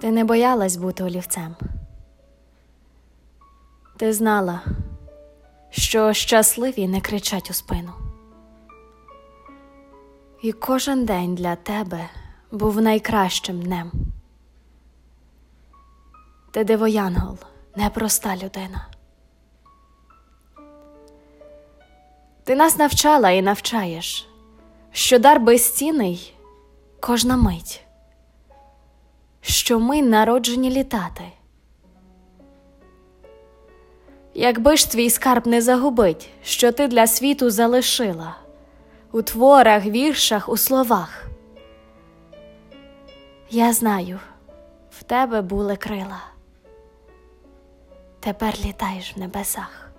Ти не боялась бути олівцем. Ти знала, що щасливі не кричать у спину. І кожен день для тебе був найкращим днем. Ти дивоянгол, непроста людина. Ти нас навчала і навчаєш, що дар безцінний кожна мить, що ми народжені літати. Якби ж твій скарб не загубить, що ти для світу залишила у творах, віршах, у словах. Я знаю, в тебе були крила. Тепер літаєш в небесах.